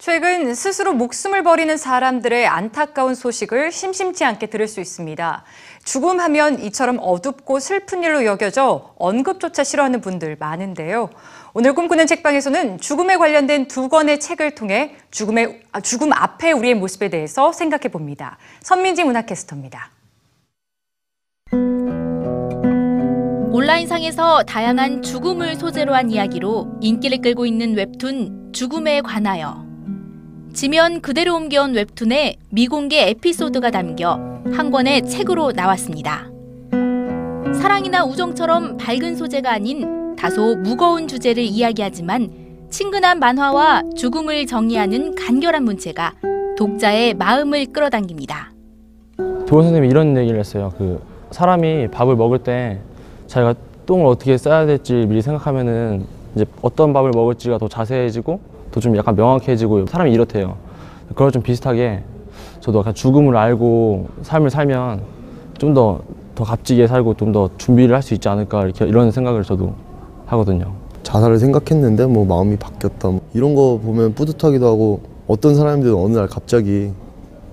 최근 스스로 목숨을 버리는 사람들의 안타까운 소식을 심심치 않게 들을 수 있습니다. 죽음하면 이처럼 어둡고 슬픈 일로 여겨져 언급조차 싫어하는 분들 많은데요. 오늘 꿈꾸는 책방에서는 죽음에 관련된 두 권의 책을 통해 죽음의, 아, 죽음 앞에 우리의 모습에 대해서 생각해 봅니다. 선민지 문학캐스터입니다. 온라인상에서 다양한 죽음을 소재로 한 이야기로 인기를 끌고 있는 웹툰 죽음에 관하여 지면 그대로 옮겨온 웹툰에 미공개 에피소드가 담겨 한 권의 책으로 나왔습니다. 사랑이나 우정처럼 밝은 소재가 아닌 다소 무거운 주제를 이야기하지만 친근한 만화와 죽음을 정의하는 간결한 문체가 독자의 마음을 끌어당깁니다. 도원 선생님이 이런 얘기를 했어요. 그 사람이 밥을 먹을 때 자기가 똥을 어떻게 싸야 될지 미리 생각하면은 이제 어떤 밥을 먹을지가 더 자세해지고 더 좀 약간 명확해지고 사람이 이렇대요. 그걸 좀 비슷하게 저도 약간 죽음을 알고 삶을 살면 좀 더 더 값지게 살고 좀 더 준비를 할 수 있지 않을까 이렇게 이런 생각을 저도 하거든요. 자살을 생각했는데 뭐 마음이 바뀌었다 뭐 이런 거 보면 뿌듯하기도 하고 어떤 사람들은 어느 날 갑자기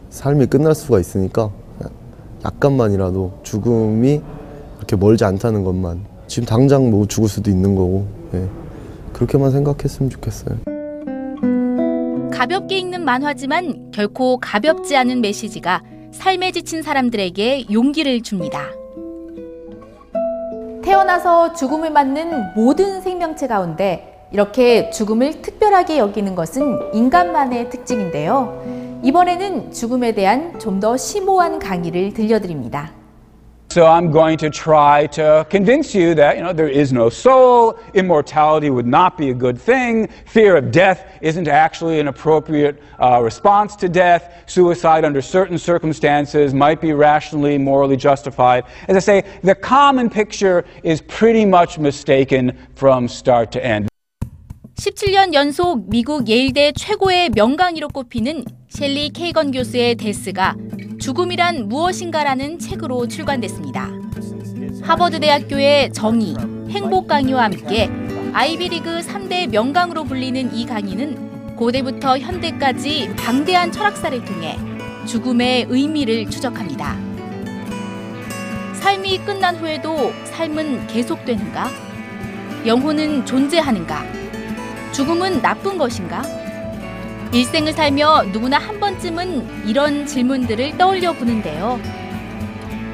삶이 끝날 수가 있으니까 약간만이라도 죽음이 그렇게 멀지 않다는 것만 지금 당장 뭐 죽을 수도 있는 거고 예. 그렇게만 생각했으면 좋겠어요. 가볍게 읽는 만화지만 결코 가볍지 않은 메시지가 삶에 지친 사람들에게 용기를 줍니다. 태어나서 죽음을 맞는 모든 생명체 가운데 이렇게 죽음을 특별하게 여기는 것은 인간만의 특징인데요. 이번에는 죽음에 대한 좀 더 심오한 강의를 들려드립니다. So I'm going to try to convince you that, you know, there is no soul, immortality would not be a good thing, fear of death isn't actually an appropriate uh, response to death, suicide under certain circumstances might be rationally, morally justified. As I say, the common picture is pretty much mistaken from start to end. 17년 연속 미국 예일대 최고의 명강의로 꼽히는 셸리 케이건 교수의 데스가 죽음이란 무엇인가라는 책으로 출간됐습니다. 하버드 대학교의 정의, 행복 강의와 함께 아이비리그 3대 명강으로 불리는 이 강의는 고대부터 현대까지 방대한 철학사를 통해 죽음의 의미를 추적합니다. 삶이 끝난 후에도 삶은 계속되는가? 영혼은 존재하는가? 죽음은 나쁜 것인가? 일생을 살며 누구나 한 번쯤은 이런 질문들을 떠올려 보는데요.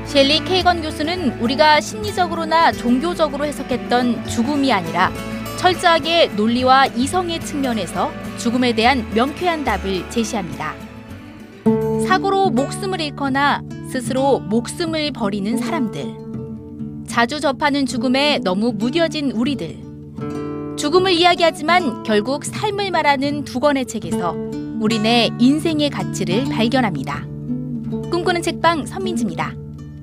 셸리 케이건 교수는 우리가 심리적으로나 종교적으로 해석했던 죽음이 아니라 철저하게 논리와 이성의 측면에서 죽음에 대한 명쾌한 답을 제시합니다. 사고로 목숨을 잃거나 스스로 목숨을 버리는 사람들. 자주 접하는 죽음에 너무 무뎌진 우리들. 죽음을 이야기하지만 결국 삶을 말하는 두 권의 책에서 우리네 인생의 가치를 발견합니다. 꿈꾸는 책방 선민지입니다.